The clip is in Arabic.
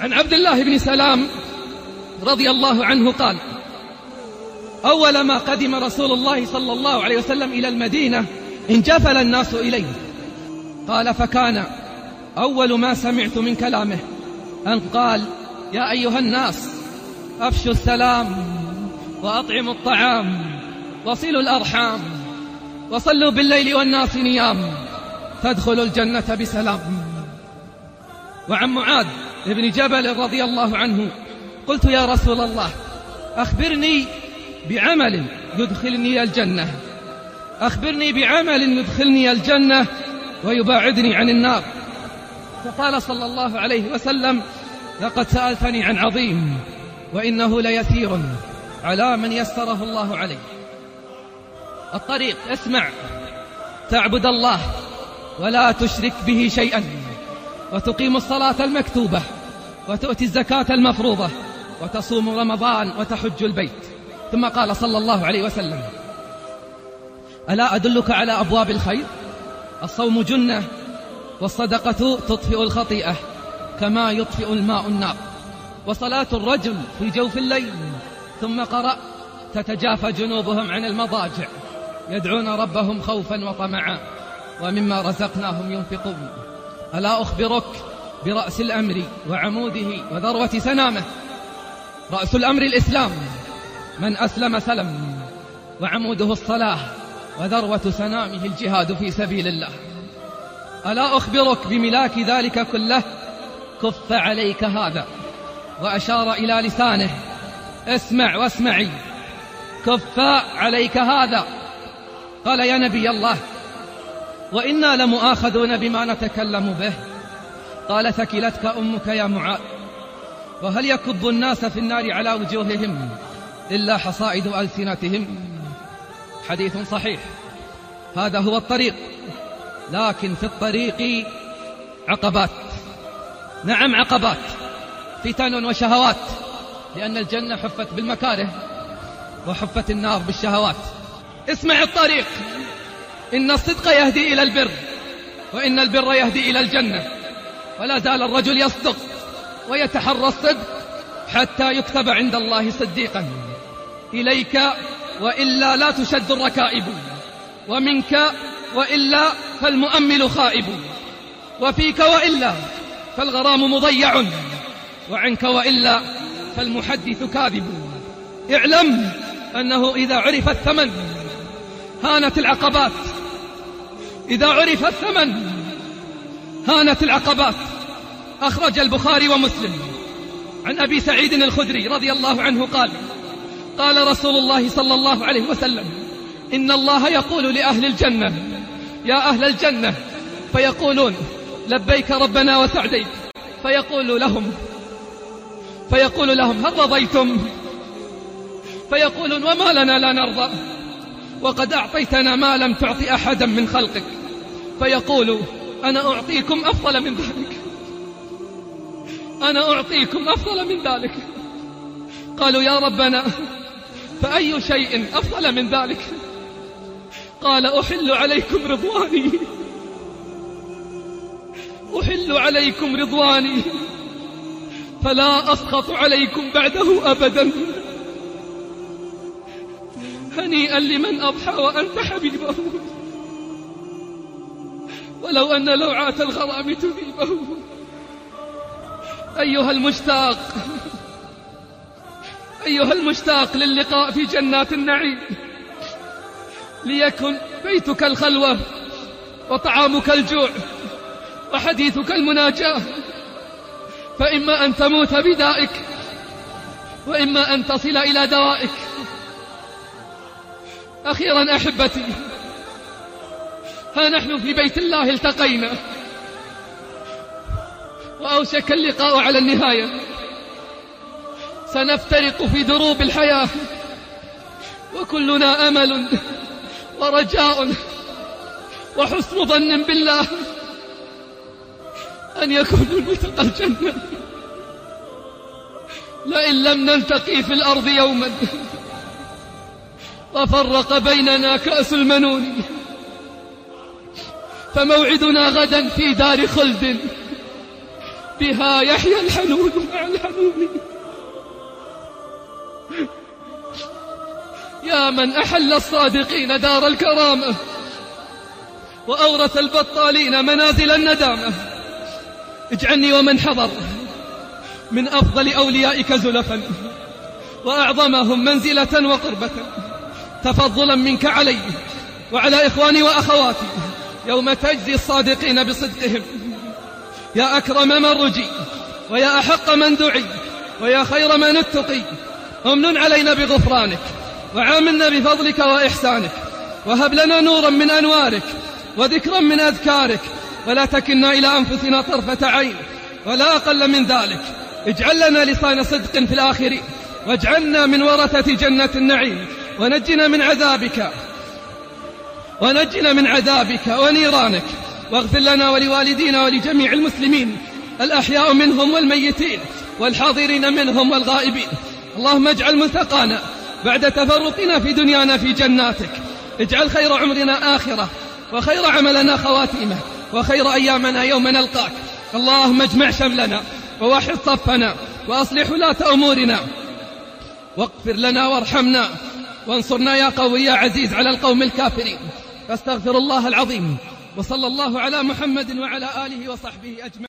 عن عبد الله بن سلام رضي الله عنه قال أول ما قدم رسول الله صلى الله عليه وسلم إلى المدينة انجفل الناس إليه. قال فكان أول ما سمعت من كلامه أن قال يا أيها الناس أفشوا السلام وأطعموا الطعام وصلوا الأرحام وصلوا بالليل والناس نيام فادخلوا الجنة بسلام. وعن معاذ بن جبل رضي الله عنه. قلت يا رسول الله أخبرني بعمل يدخلني الجنة. أخبرني بعمل يدخلني الجنة ويباعدني عن النار. فقال صلى الله عليه وسلم لقد سألتني عن عظيم وإنه ليسير على من يسره الله عليه. الطريق اسمع تعبد الله ولا تشرك به شيئا. وتقيم الصلاة المكتوبة وتؤتي الزكاة المفروضة وتصوم رمضان وتحج البيت. ثم قال صلى الله عليه وسلم ألا أدلك على أبواب الخير؟ الصوم جنة والصدقة تطفئ الخطيئة كما يطفئ الماء النار. وصلاة الرجل في جوف الليل ثم قرأ تتجافى جنوبهم عن المضاجع. يدعون ربهم خوفا وطمعا ومما رزقناهم ينفقون. ألا أخبرك برأس الأمر وعموده وذروة سنامه؟ رأس الأمر الإسلام من أسلم سلم وعموده الصلاة وذروة سنامه الجهاد في سبيل الله. ألا أخبرك بملاك ذلك كله؟ كف عليك هذا وأشار إلى لسانه اسمع واسمعي. كف عليك هذا. قال يا نبي الله وإنا لمؤاخذون بما نتكلم به. قال ثكلتك أمك يا معاذ. وهل يكب الناس في النار على وجوههم إلا حصائد ألسنتهم؟ حديث صحيح. هذا هو الطريق لكن في الطريق عقبات. نعم عقبات. فتن وشهوات لأن الجنة حفت بالمكاره وحفت النار بالشهوات. اسمع الطريق. إن الصدق يهدي إلى البر وإن البر يهدي إلى الجنة. ولا زال الرجل يصدق ويتحرى الصدق حتى يكتب عند الله صديقا. إليك وإلا لا تشد الركائب ومنك وإلا فالمؤمل خائب. وفيك وإلا فالغرام مضيع وعنك وإلا فالمحدث كاذب. اعلم أنه إذا عرف الثمن هانت العقبات إذا عرف الثمن هانت العقبات. أخرج البخاري ومسلم. عن أبي سعيد الخدري رضي الله عنه قال قال رسول الله صلى الله عليه وسلم إن الله يقول لأهل الجنة يا أهل الجنة فيقولون لبيك ربنا وسعديك. فيقول لهم فيقول لهم هل رضيتم؟ فيقولون وما لنا لا نرضى. وقد أعطيتنا ما لم تعط أحدا من خلقك. فيقول أنا أعطيكم أفضل من ذلك. أنا أعطيكم أفضل من ذلك. قالوا يا ربنا فأي شيء أفضل من ذلك؟ قال أحل عليكم رضواني. أحل عليكم رضواني. فلا أسخط عليكم بعده أبدا. هنيئا لمن أضحى وأنت حبيبه ولو أن لوعات الغرام تذيبه. أيها المشتاق أيها المشتاق للقاء في جنات النعيم. ليكن بيتك الخلوة وطعامك الجوع وحديثك المناجاة. فإما أن تموت بدائك وإما أن تصل إلى دوائك. أخيرا أحبتي ها نحن في بيت الله التقينا. وأوشك اللقاء على النهاية. سنفترق في دروب الحياة. وكلنا أمل ورجاء وحسن ظن بالله. أن يكون الملتقى الجنة. لئن لم نلتقي في الأرض يوما. وفرق بيننا كأس المنون. فموعدنا غدا في دار خلد. بها يحيى الحنون مع الحنون. يا من أحل الصادقين دار الكرامة وأورث البطالين منازل الندامة. اجعلني ومن حضر من أفضل أوليائك زلفا وأعظمهم منزلة وقربة. تفضلا منك علي وعلى إخواني وأخواتي يوم تجزي الصادقين بصدقهم. يا أكرم من رجي ويا أحق من دعي ويا خير من اتقي. امن علينا بغفرانك وعاملنا بفضلك وإحسانك. وهب لنا نورا من أنوارك وذكرا من أذكارك. ولا تكلنا إلى أنفسنا طرفة عين ولا أقل من ذلك. اجعل لنا لسان صدق في الآخرين واجعلنا من ورثة جنة النعيم. ونجنا من عذابك. ونجنا من عذابك ونيرانك. واغفر لنا ولوالدينا ولجميع المسلمين الأحياء منهم والميتين والحاضرين منهم والغائبين. اللهم اجعل ملتقانا بعد تفرقنا في دنيانا في جناتك. اجعل خير عمرنا آخرة وخير عملنا خواتيمة وخير أيامنا يوم نلقاك. اللهم اجمع شملنا ووحد صفنا وأصلح ولاة أمورنا. واغفر لنا وارحمنا. وانصرنا يا قوي يا عزيز على القوم الكافرين. فاستغفر الله العظيم. وصلى الله على محمد وعلى آله وصحبه أجمعين.